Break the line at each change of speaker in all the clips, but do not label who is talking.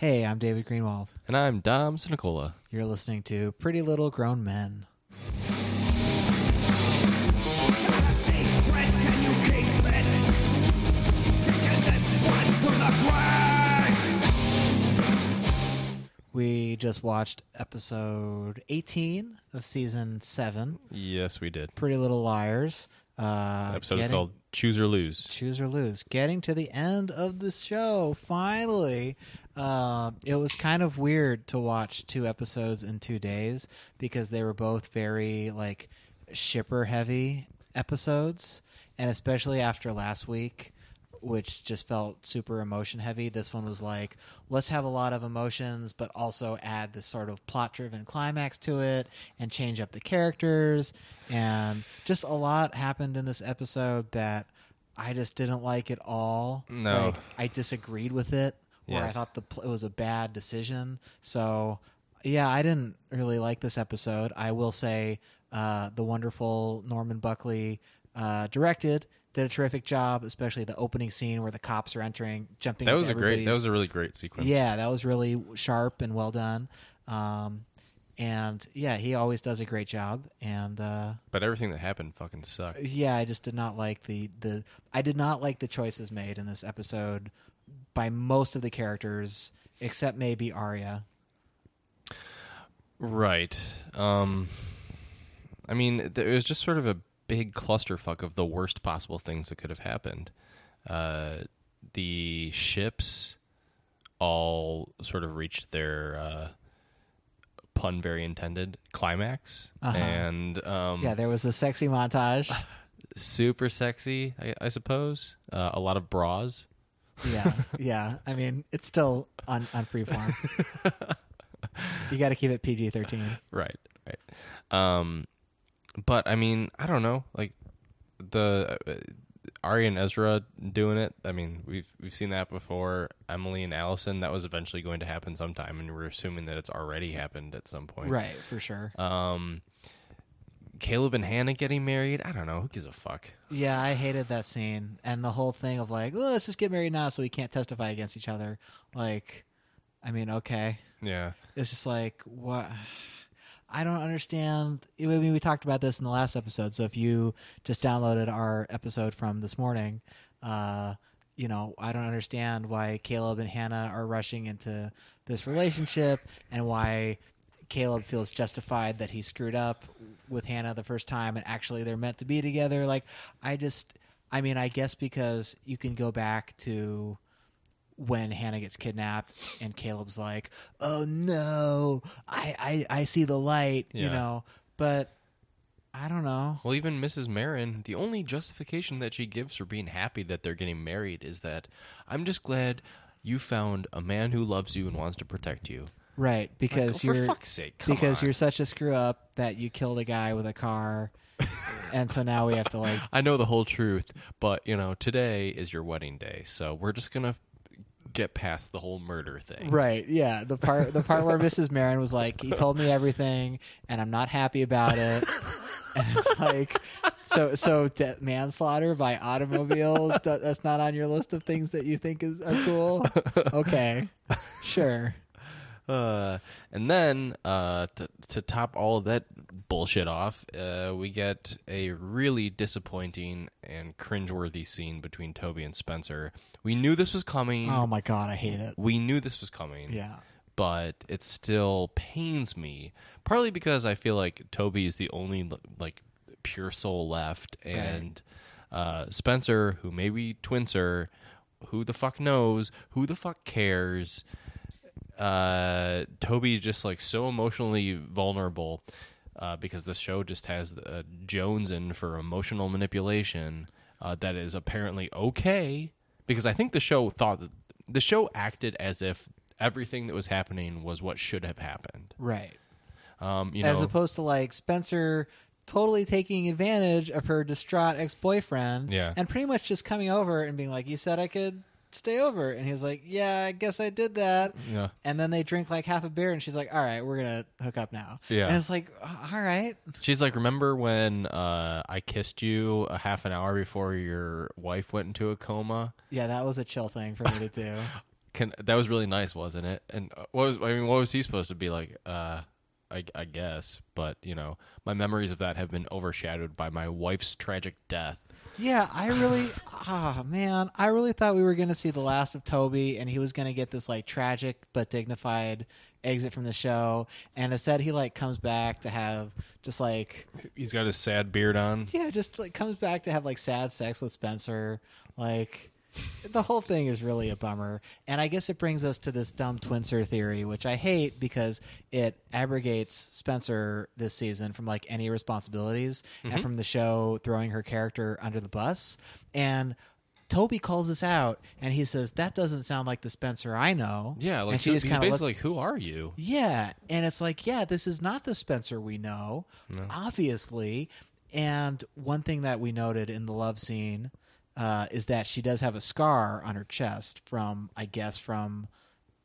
Hey, I'm David Greenwald.
And I'm Dom Sinicola.
You're listening to Pretty Little Grown Men.
Got a secret, can you keep it? Taking this one to the grave.
We just watched episode 18 of season 7,
Yes, we did.
Pretty Little Liars. Uh,
episode is
getting-
called Choose or Lose.
Choose or Lose. Getting to the end of the show, finally. Uh, it was kind of weird to watch two episodes in two days because they were both very, like, shipper heavy episodes. And especially after last week, which just felt super emotion heavy, this one was like, let's have a lot of emotions, but also add this sort of plot driven climax to it and change up the characters. And just a lot happened in this episode that I just didn't like at all.
No.
Like, I disagreed with it, where I thought the pl- it was a bad decision. So, yeah, I didn't really like this episode. I will say uh, the wonderful Norman Buckley uh, directed did a terrific job, especially the opening scene where the cops are entering, jumping.
That
into
was a great. That was a really great sequence.
yeah, that was really sharp and well done. Um, and yeah, he always does a great job. And uh,
But everything that happened fucking sucked.
yeah, I just did not like the the I did not like the choices made in this episode by most of the characters except maybe Aria.
Right. Um. I mean, there was just sort of a big clusterfuck of the worst possible things that could have happened. Uh, the ships all sort of reached their uh, pun very intended climax,
Uh-huh.
and um,
Yeah, there was a sexy montage.
super sexy, I, I suppose. Uh, a lot of bras.
Yeah, yeah. I mean, it's still on on freeform. you got to keep it PG thirteen.
Right, right. Um, but I mean, I don't know, like the uh, Ari and Ezra doing it. I mean, we've we've seen that before. Emily and Alison. That was eventually going to happen sometime, and we're assuming that it's already happened at some point.
Right, for sure.
Um, Caleb and Hannah getting married. I don't know. Who gives a fuck?
Yeah, I hated that scene and the whole thing of like, oh, let's just get married now so we can't testify against each other. Like, I mean, okay.
Yeah.
It's just like what I don't understand. I mean, we talked about this in the last episode. So if you just downloaded our episode from this morning, uh, you know, I don't understand why Caleb and Hannah are rushing into this relationship and why Caleb feels justified that he screwed up with Hannah the first time and actually they're meant to be together. Like, I just, I mean, I guess because you can go back to when Hannah gets kidnapped and Caleb's like, "Oh no, I I, I see the light," you know. But I don't know.
Well, even Mrs. Marin, the only justification that she gives for being happy that they're getting married is that I'm just glad you found a man who loves you and wants to protect you.
Right, oh, because
Like,
you're
fuck's sake,
because
on.
you're such a screw up that you killed a guy with a car, and so now we have to like.
I know the whole truth, but you know, today is your wedding day, so we're just gonna get past the whole murder thing.
Right, yeah. The part the part where Mrs. Marin was like, he told me everything, and I'm not happy about it. and it's like, so so de- manslaughter by automobile. That's not on your list of things that you think is are cool. Okay, sure.
Uh, and then uh, to to top all of that bullshit off, uh, we get a really disappointing and cringeworthy scene between Toby and Spencer. We knew this was coming.
Oh my god, I hate it.
We knew this was coming.
Yeah.
but it still pains me. Partly because I feel like Toby is the only like pure soul left, and uh, Spencer, who may be Twincer, who the fuck knows? Who the fuck cares? Uh, Toby is just like so emotionally vulnerable uh, because the show just has uh, Jones in for emotional manipulation uh, that is apparently okay because I think the show thought that the show acted as if everything that was happening was what should have happened.
Right.
Um, you
As
know,
opposed to like Spencer totally taking advantage of her distraught ex boyfriend.
Yeah.
And pretty much just coming over and being like, You said I could stay over. And he's like, Yeah, I guess I did that.
yeah.
And then they drink like half a beer and she's like, All right, we're going to hook up now.
Yeah.
And it's like, All right.
She's like, remember when uh, I kissed you a half an hour before your wife went into a coma?
Yeah, that was a chill thing for me to do.
can, that was really nice, wasn't it? And uh, what was I mean? What was he supposed to be like? Uh, I, I guess, but you know, my memories of that have been overshadowed by my wife's tragic death.
Yeah, I really, ah, man, I really thought we were going to see the last of Toby, and he was going to get this like tragic but dignified exit from the show. And instead, he like comes back to have just like,
He's got his sad beard on.
yeah, just like comes back to have like sad sex with Spencer. Like, the whole thing is really a bummer. And I guess it brings us to this dumb Twincer theory, which I hate because it abrogates Spencer this season from like any responsibilities and mm-hmm. from the show throwing her character under the bus. And Toby calls us out and he says, That doesn't sound like the Spencer I know.
Yeah, like
and she
who-
just
he's
kind of
basically like, "Who are you?"
yeah, and it's like, yeah, this is not the Spencer we know, obviously. And one thing that we noted in the love scene uh, is that she does have a scar on her chest from, I guess, from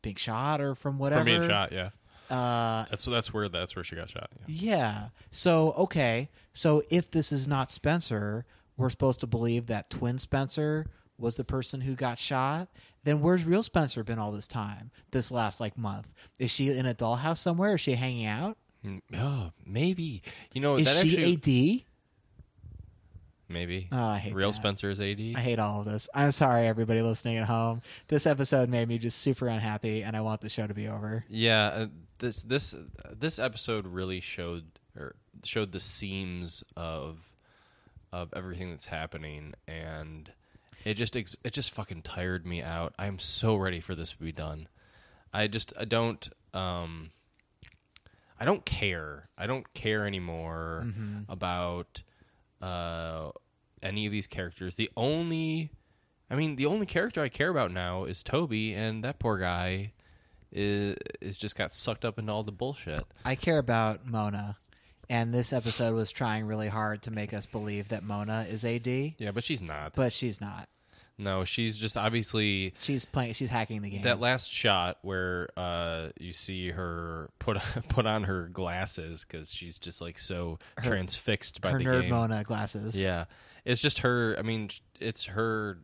being shot or from whatever.
From being shot, yeah.
Uh,
That's that's where that's where she got shot. Yeah.
yeah. So okay. So if this is not Spencer, we're supposed to believe that twin Spencer was the person who got shot. Then where's real Spencer been all this time? This last like month? Is she in a dollhouse somewhere? Is she hanging out?
Mm, Oh, maybe. You know
Is
that
she
actually
AD?
Maybe.
Oh, I hate
Real
that.
Spencer is AD.
I hate all of this. I'm sorry, everybody listening at home. This episode made me just super unhappy, and I want the show to be over.
Yeah, uh, this this uh, this episode really showed or showed the seams of of everything that's happening, and it just ex- it just fucking tired me out. I'm so ready for this to be done. I just I don't um I don't care. I don't care anymore about uh any of these characters. The only I mean, the only character I care about now is Toby, and that poor guy is, is just got sucked up into all the bullshit.
I care about Mona, and this episode was trying really hard to make us believe that Mona is AD,
Yeah, but she's not.
but she's not.
No, she's just obviously
She's playing. She's hacking the game.
that last shot where uh, you see her put put on her glasses because she's just like so transfixed by
her
the
nerd
game.
Mona glasses.
Yeah, it's just her. I mean, it's her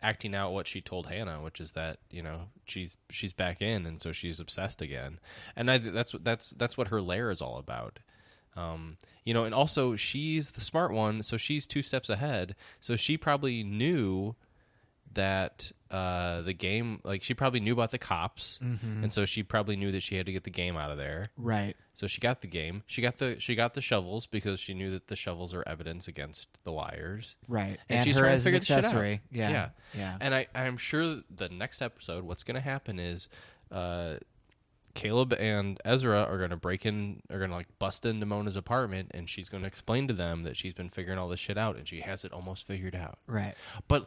acting out what she told Hannah, which is that you know she's she's back in, and so she's obsessed again. And I, that's what that's that's what her lair is all about. Um, you know, and also she's the smart one, so she's two steps ahead. So she probably knew that uh, the game, like she probably knew about the cops, and so she probably knew that she had to get the game out of there.
Right.
So she got the game. She got the she got the shovels because she knew that the shovels are evidence against the liars.
Right.
And,
And,
she's
her
trying to
an
figure out.
accessory. Yeah.
yeah,
Yeah.
And I I'm sure the next episode, what's going to happen is, uh, Caleb and Ezra are going to break in, are going to like bust into Mona's apartment, and she's going to explain to them that she's been figuring all this shit out, and she has it almost figured out.
Right.
But,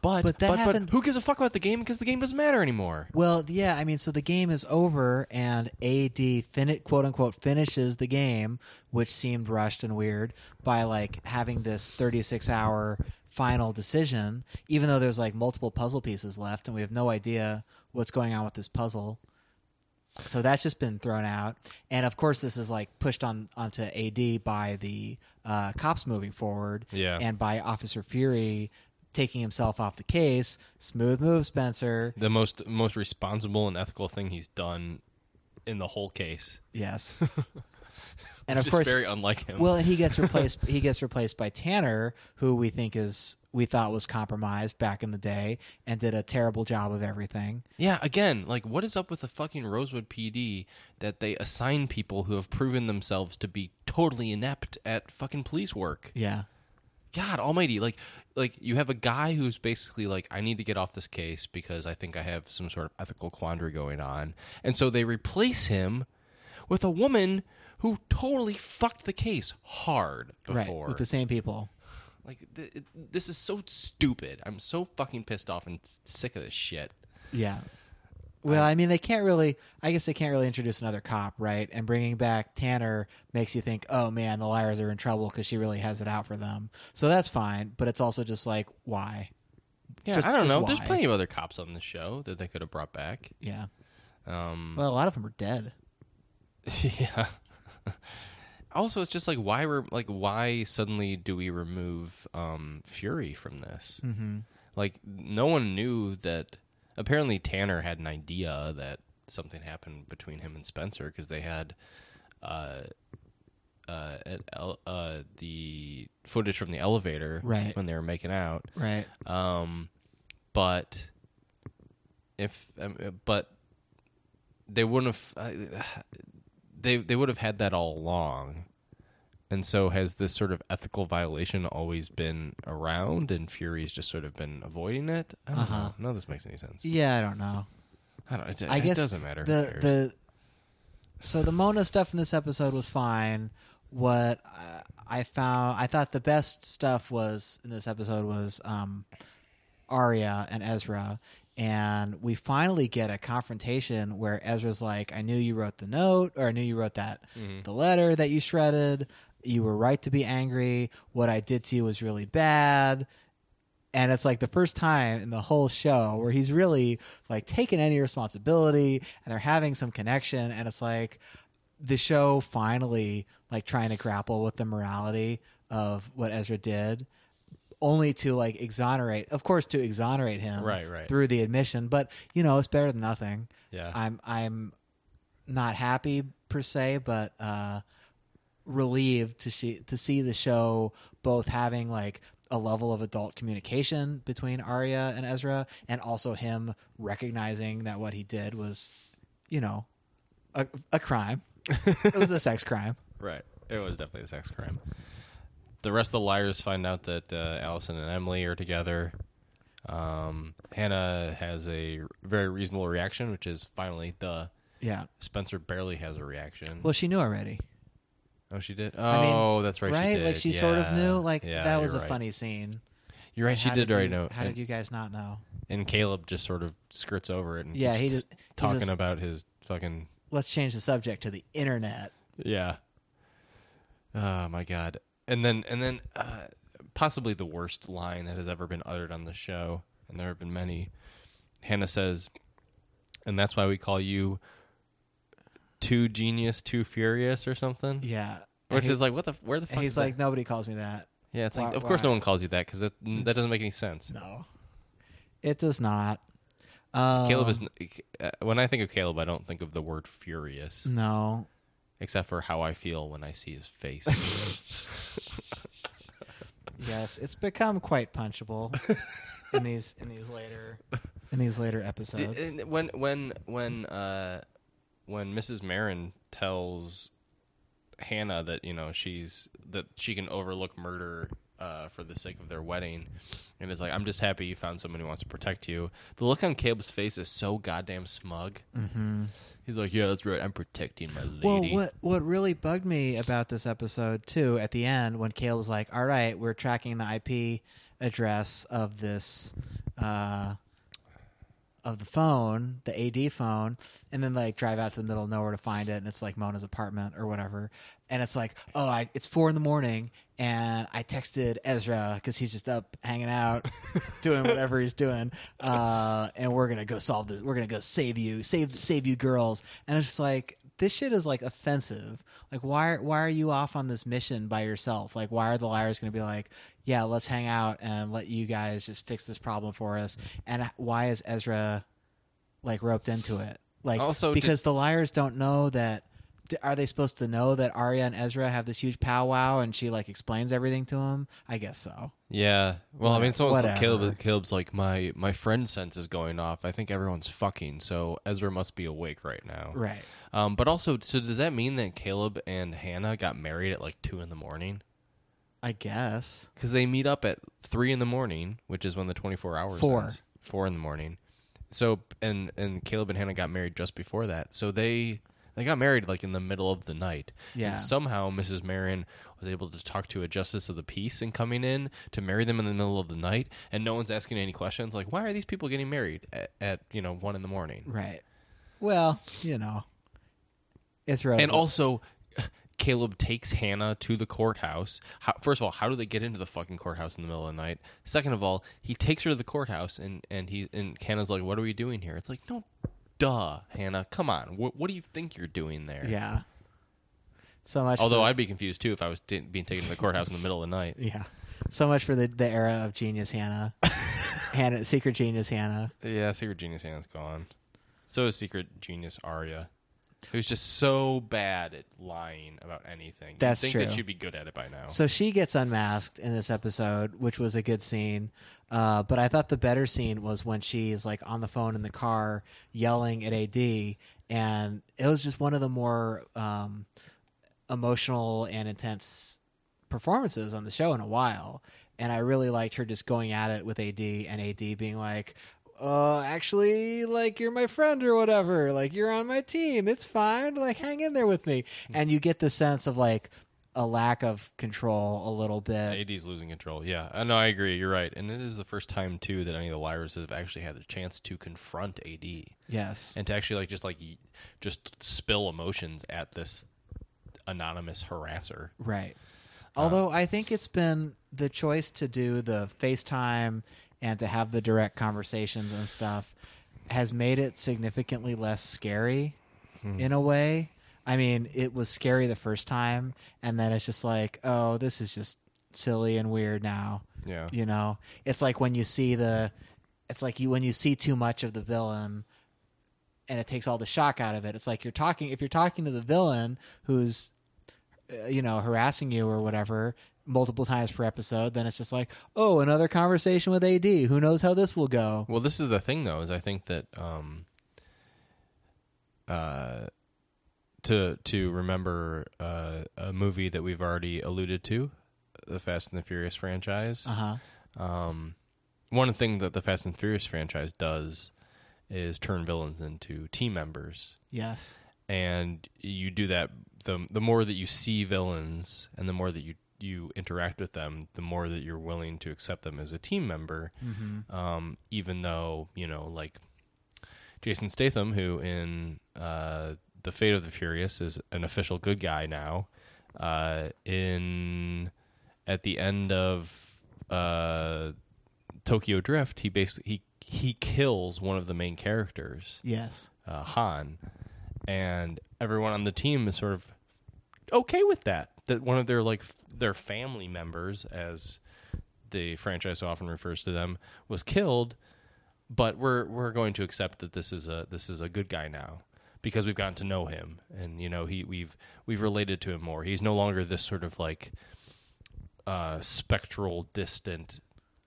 but,
But
but,
that
but,
happened-
who gives a fuck about the game because the game doesn't matter anymore.
Well, yeah, I mean, so the game is over, and AD fin- quote unquote finishes the game, which seemed rushed and weird by like having this 36 hour final decision, even though there's like multiple puzzle pieces left, and we have no idea what's going on with this puzzle. So that's just been thrown out, and of course, this is like pushed on onto AD by the uh, cops moving forward,
Yeah.
and by Officer Furey taking himself off the case. Smooth move, Spencer.
The most most responsible and ethical thing he's done in the whole case.
Yes. and of course,
very unlike him.
well, and he gets replaced. he gets replaced by Tanner, who we think is we thought was compromised back in the day and did a terrible job of everything.
Yeah, again, like what is up with the fucking Rosewood PD that they assign people who have proven themselves to be totally inept at fucking police work?
Yeah.
God almighty, like like you have a guy who's basically like I need to get off this case because I think I have some sort of ethical quandary going on. And so they replace him with a woman who totally fucked the case hard before.
Right. With the same people.
like th- this is so stupid. I'm so fucking pissed off and sick of this shit.
Yeah. Well, I mean, they can't really. I guess they can't really introduce another cop, right? And bringing back Tanner makes you think, oh man, the liars are in trouble because she really has it out for them. So that's fine, but it's also just like, why?
Yeah,
Just-
I don't
just
know. There's
why?
plenty of other cops on the show that they could have brought back.
Yeah.
Um,
Well, a lot of them are dead.
yeah. also, it's just like why we're like why suddenly do we remove um, Furey from this?
Mm-hmm.
Like no one knew that. Apparently Tanner had an idea that something happened between him and Spencer because they had uh, uh, uh, the footage from the elevator
Right.
when they were making out.
Right.
Um, but if um, uh, but they wouldn't have uh, they they would have had that all along. And so has this sort of ethical violation always been around and Furey's just sort of been avoiding it? I don't
Uh-huh.
know. None of this makes any sense.
Yeah, I don't know.
I don't it,
I
it
guess
doesn't matter.
The the so the Mona stuff in this episode was fine. What I found, I thought the best stuff was in this episode was um, Aria and Ezra, and we finally get a confrontation where Ezra's like, "I knew you wrote the note, or I knew you wrote that
Mm-hmm.
the letter that you shredded. You were right to be angry. What I did to you was really bad." and it's like the first time in the whole show where he's really like taking any responsibility and they're having some connection and it's like the show finally like trying to grapple with the morality of what Ezra did only to like exonerate of course to exonerate him
Right, right.
through the admission but you know it's better than nothing
Yeah.
i'm i'm not happy per se but uh relieved to see to see the show both having like a level of adult communication between Aria and Ezra, and also him recognizing that what he did was, you know, a, a crime. it was a sex crime.
Right. It was definitely a sex crime. The rest of the liars find out that uh, Alison and Emily are together. Um, Hannah has a very reasonable reaction, which is finally the
Yeah.
Spencer barely has a reaction.
Well, she knew already,
oh, she did.
I mean,
Oh, that's right.
right?
She did.
Like she sort of knew. Like
Yeah,
that was a
right.
funny scene.
You're right. She did already
you,
know.
How
and,
did you guys not know?
and Caleb just sort of skirts over it and
Yeah, he just-
talking
just-
about his fucking
Let's change the subject to the internet.
Yeah. Oh my god. And then and then uh, possibly the worst line that has ever been uttered on the show, and there have been many. Hannah says, and that's why we call you too genius, too furious, or something.
Yeah.
Which
he-
is like, what the? Where the fuck?
he's
that?
like, nobody calls me that.
yeah, it's like,
why-
of course, no one calls you that because that that doesn't make any sense.
No, it does not. Um,
Caleb is. Uh, when I think of Caleb, I don't think of the word furious,
no.
except for how I feel when I see his face.
Yes, it's become quite punchable in these in these later in these later episodes.
Did- when when when uh when Mrs. Marin tells Hannah that you know she's that she can overlook murder uh, for the sake of their wedding, and is like, "I'm just happy you found someone who wants to protect you." The look on Caleb's face is so goddamn smug. Mm-hmm. He's like, "Yeah, that's right. I'm protecting my lady."
Well, what what really bugged me about this episode too, at the end when Caleb was like, "All right, we're tracking the IP address of this uh, of the phone, the AD phone, and then like drive out to the middle of nowhere to find it, and it's like Mona's apartment or whatever, and it's like, oh, I, it's four in the morning, and I texted Ezra because he's just up hanging out, doing whatever he's doing, uh, and we're gonna go solve this. We're gonna go save you, save save you girls, and it's just like this shit is like offensive. Like why why are you off on this mission by yourself? Like why are the liars going to be like, yeah, let's hang out and let you guys just fix this problem for us? And why is Ezra like roped into it? Like
Also, did-
because the liars don't know that are they supposed to know that Aria and Ezra have this huge powwow and she like explains everything to him? I guess so.
Yeah. Well, I mean, it's almost like. Caleb. Caleb's like my my friend sense is going off. I think everyone's fucking. So Ezra must be awake right now.
Right.
Um, but also, so does that mean that Caleb and Hannah got married at like two in the morning?
I guess.
Because they meet up at three in the morning, which is when the twenty four hours.
Four.
ends. Four in the morning. So and and Caleb and Hannah got married just before that. So they they got married like in the middle of the night.
Yeah.
And somehow Mrs. Marin was able to talk to a justice of the peace and coming in to marry them in the middle of the night, and no one's asking any questions like, why are these people getting married at, at you know one in the morning?
Right. Well, you know, it's relevant.
And also, Caleb takes Hannah to the courthouse. How, first of all, how do they get into the fucking courthouse in the middle of the night? Second of all, he takes her to the courthouse, and and he and Hannah's like, "What are we doing here?" It's like, no, duh, Hannah, come on. What, what do you think you're doing there?
yeah. So much.
Although
for,
I'd be confused too if I was t- being taken to the courthouse in the middle of the night.
yeah, so much for the the era of genius Hannah. Hannah, Secret Genius Hannah.
Yeah, Secret Genius Hannah's gone. So is Secret Genius Aria, who's just so bad at lying about anything.
That's
think
true.
that she'd be good at it by now.
So she gets unmasked in this episode, which was a good scene. Uh, but I thought the better scene was when she is like on the phone in the car yelling at AD, and it was just one of the more um, emotional and intense performances on the show in a while. And I really liked her just going at it with AD and AD being like, uh, actually, like you're my friend or whatever. Like you're on my team. It's fine. Like hang in there with me. Hmm. And you get the sense of like a lack of control a little bit.
AD's losing control. Yeah, uh, I know. I agree. You're right, and it is the first time too that any of the liars have actually had a chance to confront AD
Yes.
and to actually like just like just spill emotions at this anonymous harasser.
Right. Uh, Although I think it's been the choice to do the FaceTime and to have the direct conversations and stuff has made it significantly less scary in a way. I mean, it was scary the first time and then it's just like, oh, this is just silly and weird now.
Yeah.
You know, it's like when you see the it's like you when you see too much of the villain and it takes all the shock out of it. It's like you're talking if you're talking to the villain who's uh, you know harassing you or whatever multiple times per episode, then it's just like, "Oh, another conversation with AD. Who knows how this will go?"
Well, this is the thing, though, is I think that um, uh, to to remember uh, a movie that we've already alluded to, the Fast and the Furious franchise.
Uh-huh.
Um, one thing that the Fast and Furious franchise does is turn villains into team members,
Yes.
and you do that. the The more that you see villains, and the more that you you interact with them, the more that you're willing to accept them as a team member. Um, even though you know, like Jason Statham, who in uh, the Fate of the Furious is an official good guy now. Uh, in at the end of uh, Tokyo Drift, he basically he he kills one of the main characters,
Yes.
uh, Han, and everyone on the team is sort of okay with that. That one of their like their family members, as the franchise often refers to them, was killed. But we're we're going to accept that this is a this is a good guy now because we've gotten to know him and you know he we've we've related to him more. He's no longer this sort of like uh, spectral, distant,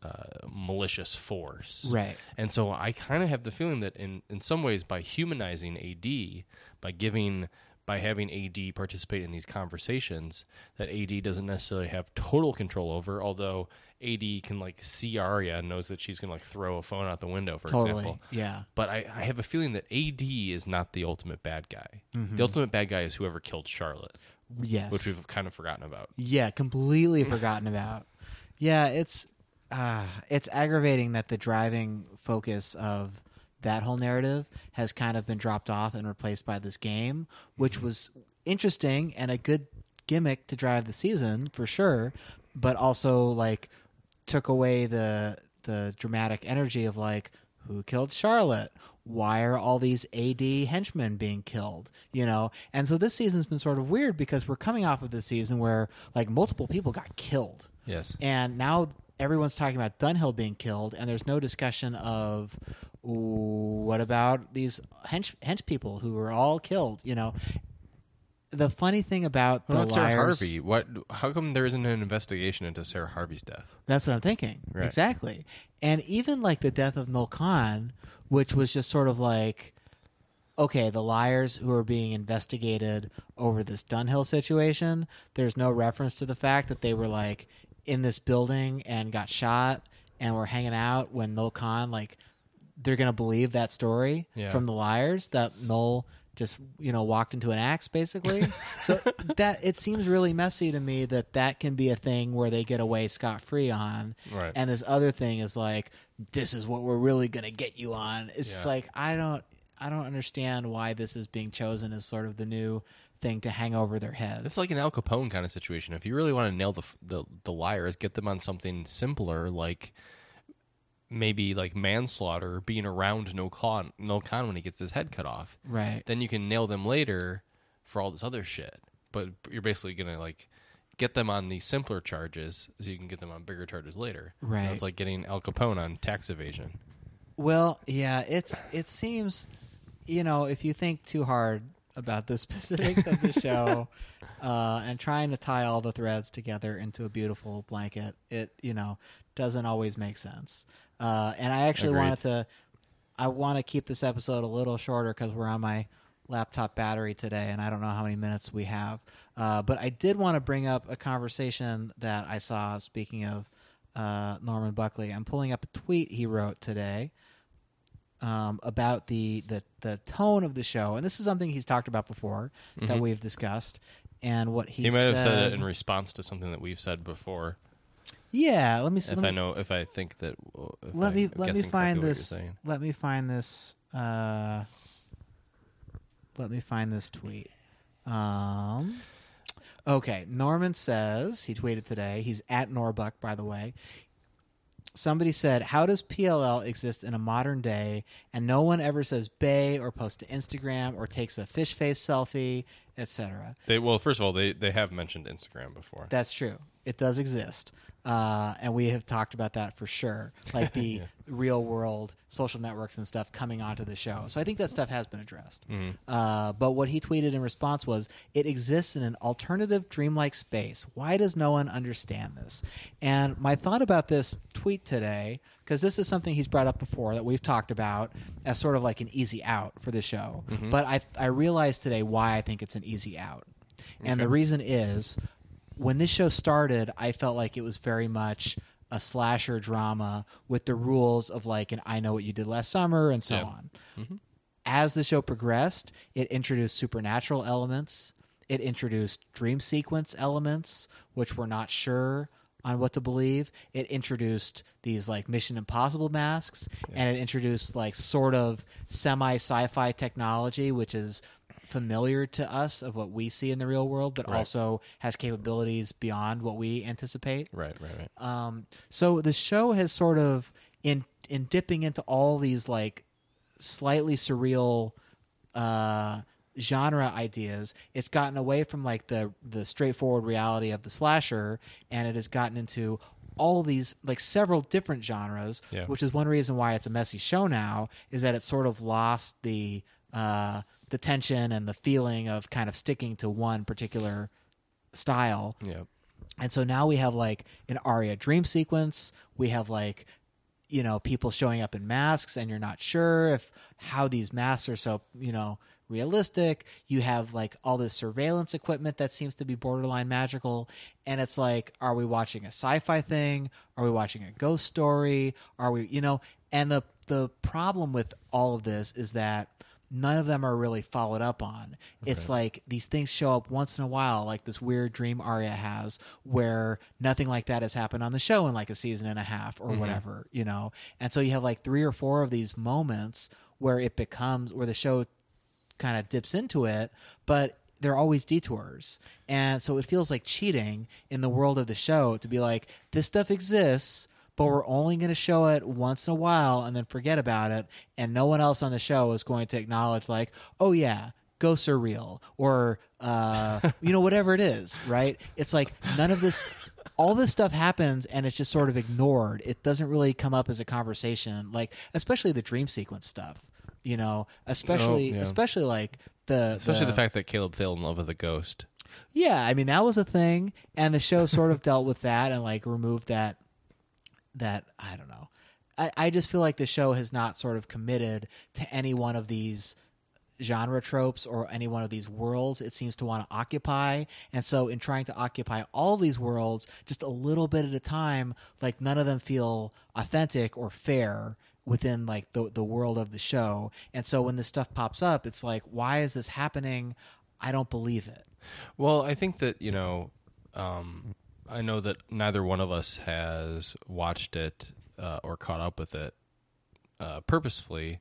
uh, malicious force.
Right.
And so I kind of have the feeling that in, in some ways, by humanizing AD, by giving, by having AD participate in these conversations, that AD doesn't necessarily have total control over. Although AD can like see Aria and knows that she's gonna like throw a phone out the window, for
Totally.
example.
Yeah.
But I, I have a feeling that AD is not the ultimate bad guy. The ultimate bad guy is whoever killed Charlotte,
Yes.
which we've kind of forgotten about.
Yeah, completely forgotten about. Yeah, it's uh, it's aggravating that the driving focus of that whole narrative has kind of been dropped off and replaced by this game, which mm-hmm. was interesting and a good gimmick to drive the season for sure, but also like took away the the dramatic energy of like who killed Charlotte? Why are all these AD henchmen being killed? You know? And so this season's been sort of weird because we're coming off of this season where like multiple people got killed.
Yes.
And now everyone's talking about Dunhill being killed, and there's no discussion of ooh, what about these hench hench people who were all killed. You know, the funny thing about
What
the
about Sarah
liars,
Harvey? What? How come there isn't an investigation into Sarah Harvey's death?
That's what I'm thinking.
Right.
Exactly. And even like the death of Noel Khan, which was just sort of like, okay, the liars who are being investigated over this Dunhill situation, there's no reference to the fact that they were like in this building and got shot and were hanging out when Noel Khan, like, they're going to believe that story
Yeah.
from the liars that Noel just you know walked into an axe basically so that it seems really messy to me that that can be a thing where they get away scot free on
Right.
and this other thing is like this is what we're really going to get you on it's
Yeah.
like i don't i don't understand why this is being chosen as sort of the new thing to hang over their heads
It's like an Al Capone kind of situation. If you really want to nail the the, the liars, get them on something simpler, like maybe like manslaughter, being around No Khan, No Khan when he gets his head cut off.
right
Then you can nail them later for all this other shit. But you're basically gonna like get them on the simpler charges so you can get them on bigger charges later. You know,
Right.
it's like getting Al Capone on tax evasion.
Well, yeah, it's it seems, you know, if you think too hard about the specifics of the show, uh, and trying to tie all the threads together into a beautiful blanket, it you know doesn't always make sense. Uh, and I actually
Agreed.
wanted to, I want to keep this episode a little shorter because we're on my laptop battery today, and I don't know how many minutes we have. Uh, but I did want to bring up a conversation that I saw. Speaking of uh, Norman Buckley, I'm pulling up a tweet he wrote today um, about the, the the tone of the show, and this is something he's talked about before that we've discussed. And what he,
He might have said
said
it in response to something that we've said before.
yeah. Let me see.
If
let
I know, if I think that, if
let me let me find
correctly what you're
this. Let me find this. Uh, let me find this tweet. Um, okay, Norman says he tweeted today. He's at Norbuck, by the way. Somebody said, "How does PLL exist in a modern day, and no one ever says "bay" or posts to Instagram or takes a fish face selfie, etc."
They well, first of all, they they have mentioned Instagram before.
That's true. It does exist. Uh, and we have talked about that for sure. Like the real world social networks and stuff coming onto the show. So I think that stuff has been addressed. Uh, but what he tweeted in response was it exists in an alternative dreamlike space. Why does no one understand this? And my thought about this tweet today, because this is something he's brought up before that we've talked about as sort of like an easy out for the show. But I, I realized today why I think it's an easy out. And the reason is when this show started, I felt like it was very much a slasher drama with the rules of like an I know what you did last summer and so
Yeah.
on. Mm-hmm. As the show progressed, it introduced supernatural elements. It introduced dream sequence elements, which we're not sure on what to believe. It introduced these like Mission Impossible masks, and it introduced like sort of semi sci-fi technology, which is familiar to us of what we see in the real world, but
Right.
also has capabilities beyond what we anticipate.
Right, right, right.
Um, so the show has sort of in in dipping into all these like slightly surreal uh, genre ideas. It's gotten away from like the the straightforward reality of the slasher, and it has gotten into all these like several different genres,
Yeah.
which is one reason why it's a messy show now. Is that it's sort of lost the uh, the tension and the feeling of kind of sticking to one particular style.
Yeah.
And so now we have like an Aria dream sequence. We have like, you know, people showing up in masks, and you're not sure if how these masks are so, you know, realistic. You have like all this surveillance equipment that seems to be borderline magical. And it's like, are we watching a sci fi thing? Are we watching a ghost story? Are we, you know, and the, the problem with all of this is that none of them are really followed up on. It's like these things show up once in a while, like this weird dream Aria has, where nothing like that has happened on the show in like a season and a half or mm-hmm. whatever, you know. And so you have like three or four of these moments where it becomes where the show kind of dips into it, but they're always detours. And so it feels like cheating in the world of the show to be like, this stuff exists, but we're only going to show it once in a while and then forget about it. And no one else on the show is going to acknowledge, like, oh, yeah. Ghosts are real, or uh, you know, whatever it is, right? It's like none of this, all this stuff happens, and it's just sort of ignored. It doesn't really come up as a conversation, like especially the dream sequence stuff. You know, especially
yeah.
especially like the
Especially the fact that Caleb fell in love with a ghost.
yeah, I mean that was a thing, and the show sort of dealt with that and like removed that. That I don't know. I I just feel like the show has not sort of committed to any one of these genre tropes or any one of these worlds it seems to want to occupy. And so in trying to occupy all these worlds just a little bit at a time like none of them feel authentic or fair within like the the world of the show. And so when this stuff pops up it's like why is this happening? I don't believe it.
Well, I think that you know, um, I know that neither one of us has watched it uh, or caught up with it uh, purposefully.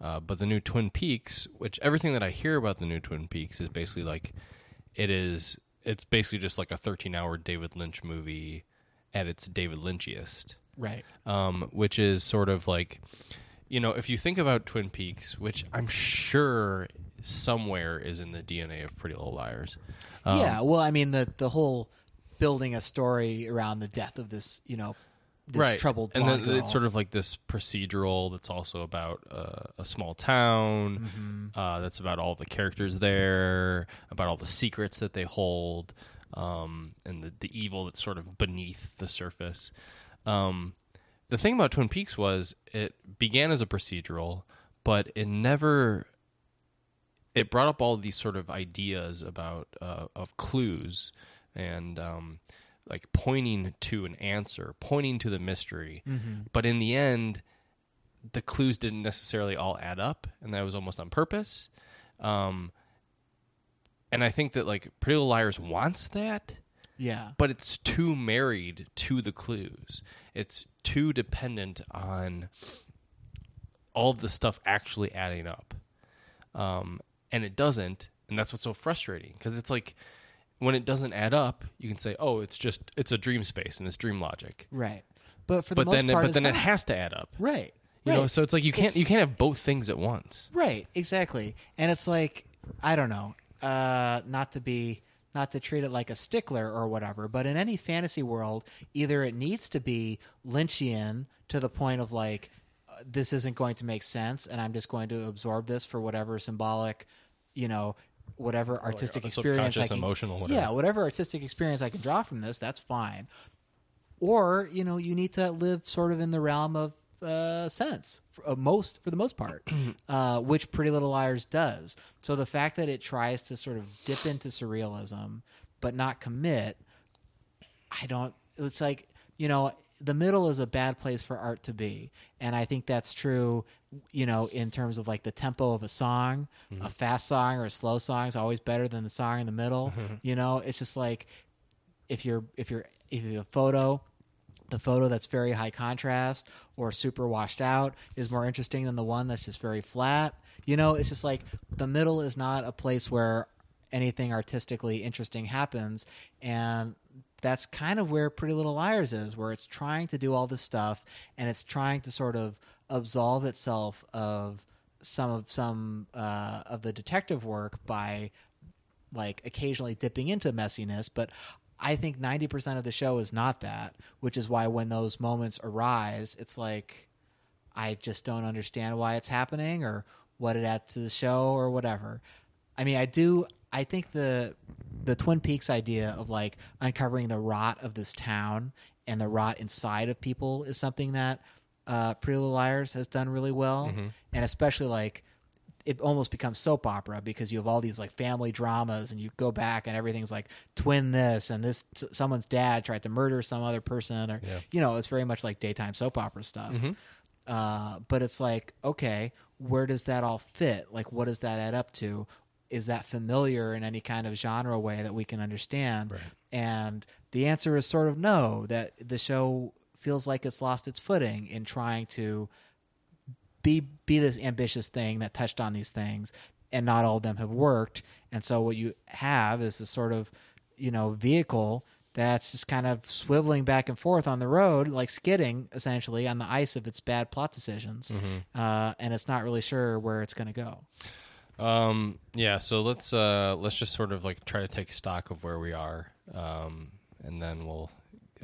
Uh, but the new Twin Peaks, which everything that I hear about the new Twin Peaks is basically like, it is. It's basically just like a 13-hour David Lynch movie at its David Lynchiest
right
um, which is sort of like, you know, if you think about Twin Peaks, which I'm sure somewhere is in the DNA of Pretty Little Liars. Um,
yeah, well, I mean the the whole building a story around the death of this, you know, this
right.
troubled
and then
girl.
it's sort of like this procedural that's also about uh, a small town.
Mm-hmm.
Uh, that's about all the characters there, about all the secrets that they hold, um, and the, the evil that's sort of beneath the surface. Um, the thing about Twin Peaks was it began as a procedural, but it never. It brought up all these sort of ideas about uh, of clues and um, like pointing to an answer, pointing to the mystery. But in the end, the clues didn't necessarily all add up, and that was almost on purpose. Um, and I think that like Pretty Little Liars wants that,
yeah,
but it's too married to the clues. It's too dependent on all of the stuff actually adding up. Um, and it doesn't, and that's what's so frustrating because it's like when it doesn't add up, you can say, "Oh, it's just it's a dream space and it's dream logic."
right. But for the
But
most
then,
part,
but then it has to add up.
right.
You
right.
know, so it's like you can't
It's-
you can't have both things at once.
Right, exactly. And it's like I don't know, uh, not to be not to treat it like a stickler or whatever, but in any fantasy world, either it needs to be Lynchian to the point of like uh, this isn't going to make sense, and I'm just going to absorb this for whatever symbolic, you know, whatever artistic
a
experience I can,
emotional whatever.
yeah, whatever artistic experience I can draw from this, that's fine. Or you know, you need to live sort of in the realm of uh, sense for uh, most for the most part, uh, which Pretty Little Liars does. So the fact that it tries to sort of dip into surrealism but not commit, I don't. It's like you know, the middle is a bad place for art to be, and I think that's true. You know, in terms of like the tempo of a song, a mm-hmm. fast song or a slow song is always better than the song in the middle. You know, it's just like if you're if you're if you have a photo the photo that's very high contrast or super washed out is more interesting than the one that's just very flat you know it's just like the middle is not a place where anything artistically interesting happens and that's kind of where pretty little liars is where it's trying to do all this stuff and it's trying to sort of absolve itself of some of some uh, of the detective work by like occasionally dipping into messiness, but I think 90% of the show is not that, which is why when those moments arise, it's like I just don't understand why it's happening or what it adds to the show or whatever. I mean, I do I think the the Twin Peaks idea of like uncovering the rot of this town and the rot inside of people is something that uh, Pretty Little Liars has done really well, and especially like it almost becomes soap opera because you have all these like family dramas and you go back and everything's like twin this and this t- someone's dad tried to murder some other person or
Yeah.
you know it's very much like daytime soap opera stuff. Uh, but it's like okay where does that all fit? Like what does that add up to is that familiar in any kind of genre way that we can understand?
Right.
and the answer is sort of no that the show feels like it's lost its footing in trying to be be this ambitious thing that touched on these things and not all of them have worked. And so what you have is this sort of you know vehicle that's just kind of swiveling back and forth on the road like skidding essentially on the ice of its bad plot decisions. Uh, and it's not really sure where it's going to go
Um, yeah, so let's uh, let's just sort of like try to take stock of where we are, um, and then we'll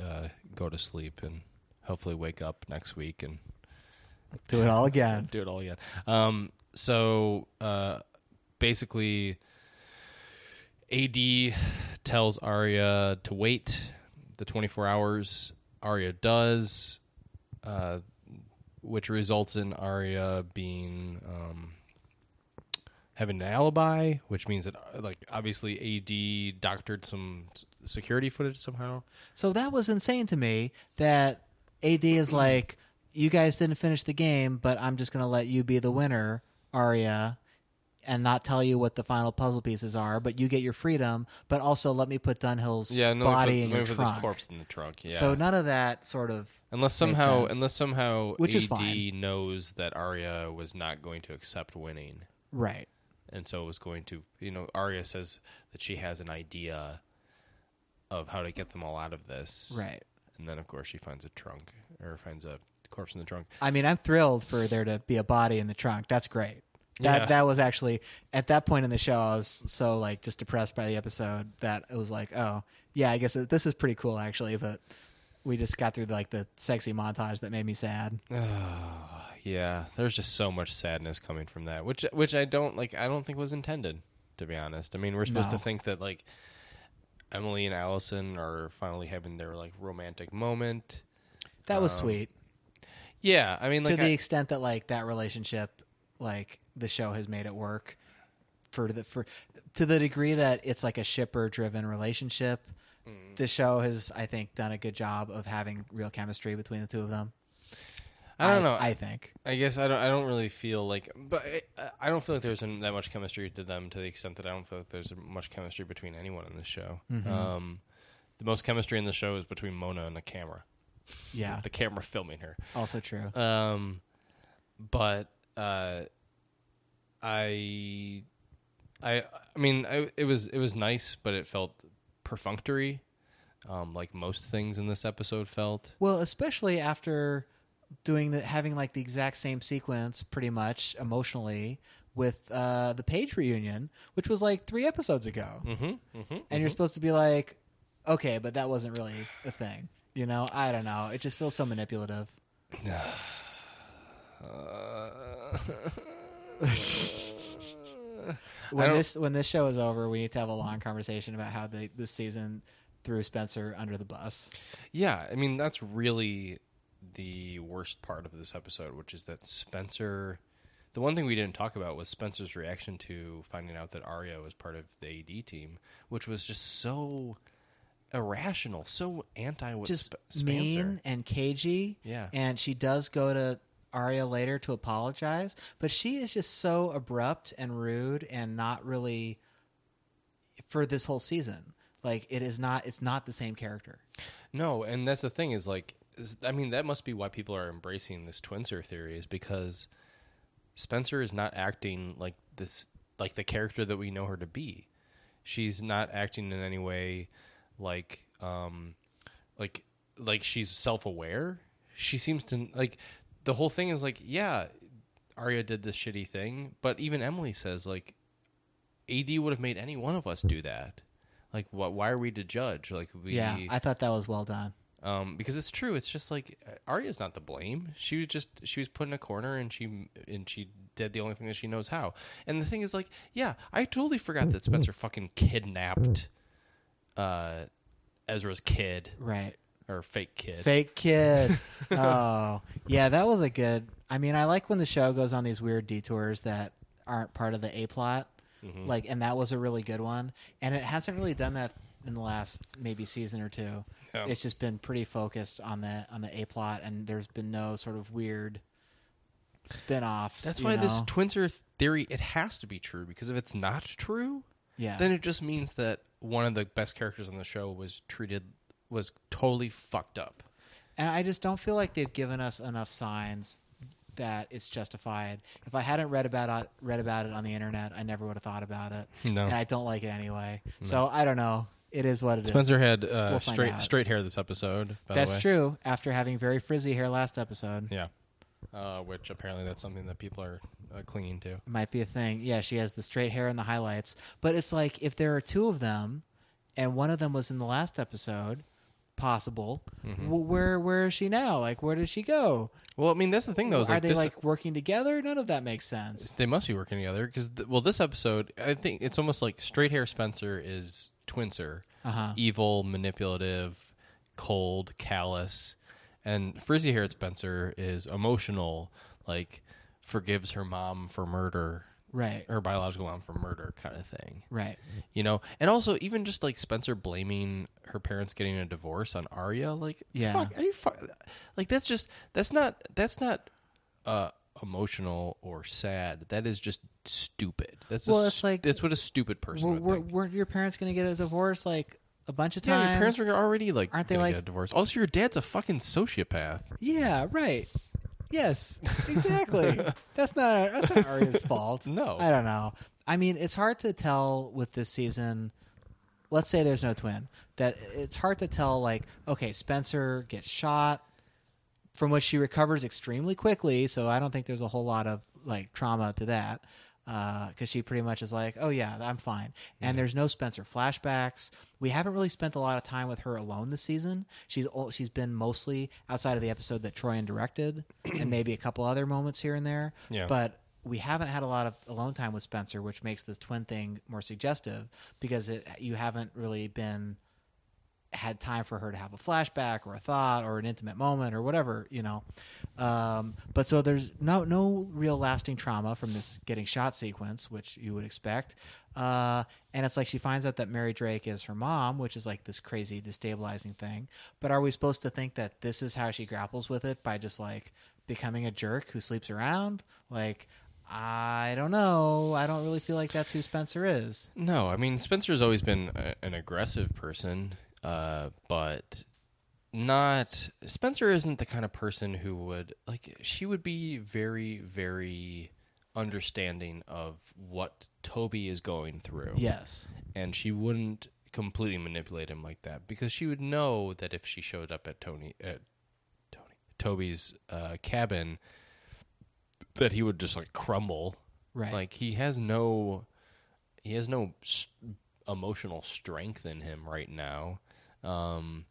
uh, go to sleep and hopefully wake up next week and
do it all again
do it all again. Um, so uh, basically, AD tells Aria to wait the 24 hours. Aria does, uh, which results in Aria being um, having an alibi, which means that uh, like obviously AD doctored some security footage somehow.
So that was insane to me that AD is like, you guys didn't finish the game, but I'm just going to let you be the winner, Aria, and not tell you what the final puzzle pieces are, but you get your freedom, but also let me put Dunhill's
Yeah, no,
body
put,
in your
put
trunk.
this corpse in the trunk. Yeah.
So none of that sort of
Unless
made
somehow,
sense.
unless somehow
Which is
AD
fine.
knows that Aria was not going to accept winning,
right.
And so it was going to, you know, Aria says that she has an idea of how to get them all out of this,
Right.
And then, of course, she finds a trunk or finds a corpse in the trunk.
I mean, I'm thrilled for there to be a body in the trunk. That's great. That
Yeah.
that was actually at that point in the show. I was so like just depressed by the episode that it was like, oh yeah, I guess this is pretty cool actually. But we just got through like the sexy montage that made me sad.
Oh, yeah, there's just so much sadness coming from that, which which I don't like. I don't think was intended, to be honest. I mean, we're supposed
No.
to think that like Emily and Alison are finally having their like romantic moment.
That was
Um,
sweet
Yeah, I mean, like
to the
I-
extent that like that relationship, like the show has made it work for the for to the degree that it's like a shipper driven relationship.
Mm.
The show has, I think, done a good job of having real chemistry between the two of them.
I don't know.
I think.
I guess I don't. I don't really feel like, but I, I don't feel like there's that much chemistry to them to the extent that I don't feel like there's much chemistry between anyone in the show.
Mm-hmm.
Um, the most chemistry in the show is between Mona and the camera.
Yeah,
The camera filming her.
also true.
Um, but uh, I, I, I mean, I, it was it was nice, but it felt perfunctory, um, like most things in this episode felt.
Well, especially after doing the having like the exact same sequence, pretty much emotionally, with uh, the Paige reunion, which was like three episodes ago,
Mm-hmm. Mm-hmm.
and you're supposed to be like, okay, but that wasn't really a thing. You know, I don't know. It just feels so manipulative. when this when this show is over, we need to have a long conversation about how the this season threw Spencer under the bus.
Yeah, I mean that's really the worst part of this episode, which is that Spencer. The one thing we didn't talk about was Spencer's reaction to finding out that Aria was part of the AD team, which was just so irrational, so anti what
just
Sp-
mean and cagey.
Yeah.
And she does go to Aria later to apologize, but she is just so abrupt and rude and not really for this whole season. Like it is not it's not the same character.
No, and that's the thing is like, is, I mean, that must be why people are embracing this twinser theory is because Spencer is not acting like this, like the character that we know her to be. She's not acting in any way like, um, like, like she's self-aware. She seems to like the whole thing is like, yeah, Aria did this shitty thing, but even Emily says like, AD would have made any one of us do that. Like, what? Why are we to judge? Like, we
Yeah, I thought that was well done.
Um, because it's true. It's just like Aria's not to blame. She was just she was put in a corner and she and she did the only thing that she knows how. And the thing is, like, yeah, I totally forgot that Spencer fucking kidnapped uh, Ezra's kid
Right.
or fake kid.
Fake kid. oh, yeah, that was a good. I mean, I like when the show goes on these weird detours that aren't part of the A plot.
Mm-hmm.
Like, and that was a really good one. And it hasn't really done that in the last maybe season or two.
Yeah.
It's just been pretty focused on the on the A plot, and there's been no sort of weird spin-offs.
That's why this
know?
twinser theory it has to be true because if it's not true,
yeah.
then it just means that one of the best characters on the show was treated was totally fucked up.
And I just don't feel like they've given us enough signs that it's justified. If I hadn't read about it, read about it on the internet, I never would have thought about it.
No.
And I don't like it anyway. So I don't know. It is what it is.
Spencer had uh,
We'll
straight
out.
straight hair this episode. By
That's
the way.
true. After having very frizzy hair last episode,
Yeah. Uh, which apparently that's something that people are uh, clinging to.
might be a thing. Yeah, she has the straight hair and the highlights. But it's like if there are two of them, and one of them was in the last episode, possible.
Mm-hmm.
w- where where is she now? Like where did she go?
Well, I mean, that's the thing, though. Is
are
like
they like working together? None of that makes sense.
they must be working together because, th- well, this episode, I think it's almost like straight hair Spencer is Twinser,
Uh-huh.
evil, manipulative, cold, callous, and frizzy haired Spencer is emotional, like forgives her mom for murder,
Right.
her biological mom for murder, kind of thing.
Right.
You know, and also even just like Spencer blaming her parents getting a divorce on Aria, like
Yeah.
fuck, are you like that's just that's not that's not uh emotional or sad. That is just stupid. That's
Well, it's like-
that's what a stupid person
Were, were, weren't your parents going to get a divorce like a bunch of times yeah,
your parents are already like
Aren't they,
gonna
like-
get a divorce? Also, your dad's a fucking sociopath.
Yeah, right. Yes, exactly. that's not that's not Aria's fault.
No.
I don't know. I mean, it's hard to tell with this season. Let's say there's no twin. That it's hard to tell. Like, okay, Spencer gets shot, from which she recovers extremely quickly. So I don't think there's a whole lot of like trauma to that. Uh, because she pretty much is like, "Oh yeah, I'm fine." And there's no Spencer flashbacks. We haven't really spent a lot of time with her alone this season. She's she's been mostly outside of the episode that Troian directed, and maybe a couple other moments here and there.
Yeah.
But we haven't had a lot of alone time with Spencer, which makes this twin thing more suggestive because it you haven't really been had time for her to have a flashback or a thought or an intimate moment or whatever you know. Um, but so there's no no real lasting trauma from this getting shot sequence which you would expect. Uh, and it's like she finds out that mary drake is her mom which is like this crazy destabilizing thing. But are we supposed to think that this is how she grapples with it by just like becoming a jerk who sleeps around? Like i don't know. I don't really feel like that's who spencer is.
No, I mean Spencer's always been a, an aggressive person, uh, but not Spencer isn't the kind of person who would like she would be very very understanding of what Toby is going through.
yes
And she wouldn't completely manipulate him like that because she would know that if she showed up at Tony at Tony Toby's uh, cabin that he would just like crumble
right
like he has no, he has no emotional strength in him right now. Um,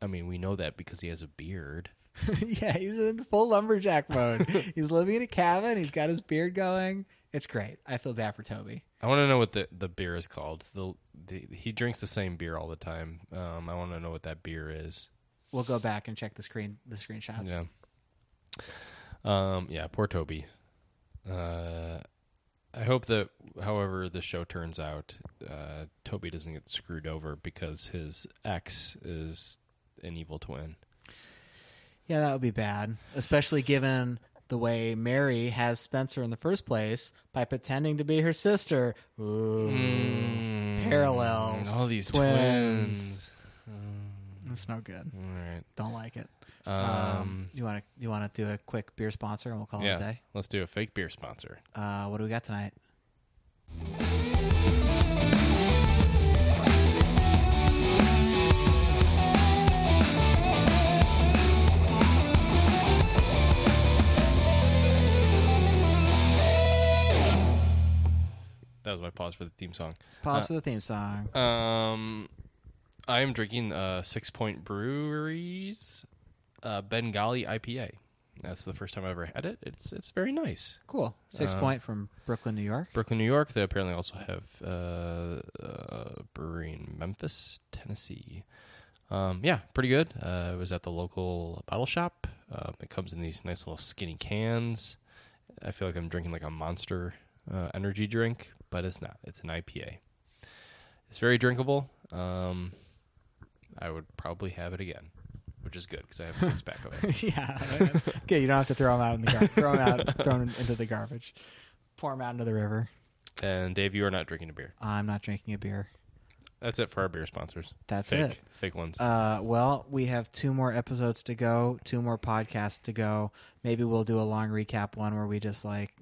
I mean, we know that because he has a beard.
yeah, he's in full lumberjack mode. he's living in a cabin. He's got his beard going. It's great. I feel bad for Toby.
I want to know what the the beer is called. The, the he drinks the same beer all the time. Um, I want to know what that beer is.
We'll go back and check the screen the screenshots.
Yeah. Um. Yeah. Poor Toby. Uh, I hope that, however, the show turns out, uh, Toby doesn't get screwed over because his ex is an evil twin.
Yeah, that would be bad, especially given the way Mary has Spencer in the first place by pretending to be her sister. Ooh, parallels.
Mm, All these
twins.
twins.
That's no good.
All right.
Don't like it.
Um,
Um, you want to you want to do a quick beer sponsor and we'll call it a day.
Let's do a fake beer sponsor.
Uh, what do we got tonight?
That was my pause for the theme song.
Pause
Uh,
for the theme song.
Um, I am drinking uh, Sixpoint Breweries uh, Bengali IPA. That's the first time I've ever had it. It's it's very nice.
Cool. Six
uh,
point from Brooklyn, New York.
Brooklyn, New York. They apparently also have uh, uh, brewery in Memphis, Tennessee. Um, yeah, pretty good. Uh, I was at the local bottle shop. Um, it comes in these nice little skinny cans. I feel like I'm drinking like a monster uh, energy drink, but it's not. It's an IPA. It's very drinkable. Um, I would probably have it again, which is good because I have a six pack of it.
yeah. okay, you don't have to throw them out in the gar- throw them out, throw them into the garbage. Pour them out into the river.
And Dave, you are not drinking a beer.
I'm not drinking a beer.
That's it for our beer sponsors.
That's
Fake,
it.
fake ones.
Uh, well, we have two more episodes to go, two more podcasts to go. Maybe we'll do a long recap one where we just like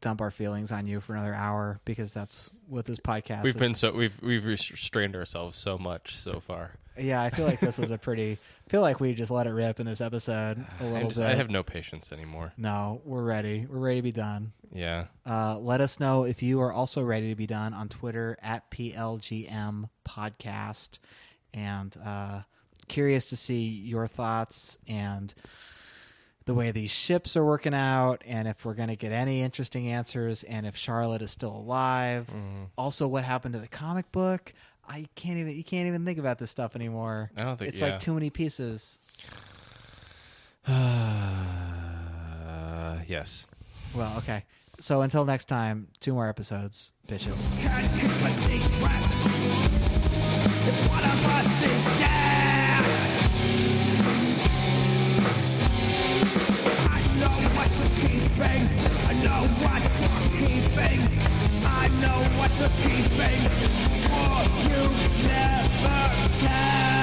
dump our feelings on you for another hour because that's what this podcast.
We've
is.
been so we've we've restrained ourselves so much so far.
Yeah. I feel like this was a pretty. I feel like we just let it rip in this episode a
I,
little
just,
bit.
I have no patience anymore.
no, we're ready. We're ready to be done.
Yeah.
Uh, let us know if you are also ready to be done on Twitter at PLGM Podcast. And uh, curious to see your thoughts and the way these ships are working out, and if we're going to get any interesting answers, and if Charlotte is still alive.
Mm-hmm.
Also, what happened to the comic book? I can't even. You can't even think about this stuff anymore.
I don't think
it's
yeah.
like too many pieces.
Uh, yes.
Well, okay. So until next time, two more episodes, bitches.
Can't keep a secret if one of us is dead. I know what you're keeping. I know what you're keeping. I know what you're keeping. Swore you never tell.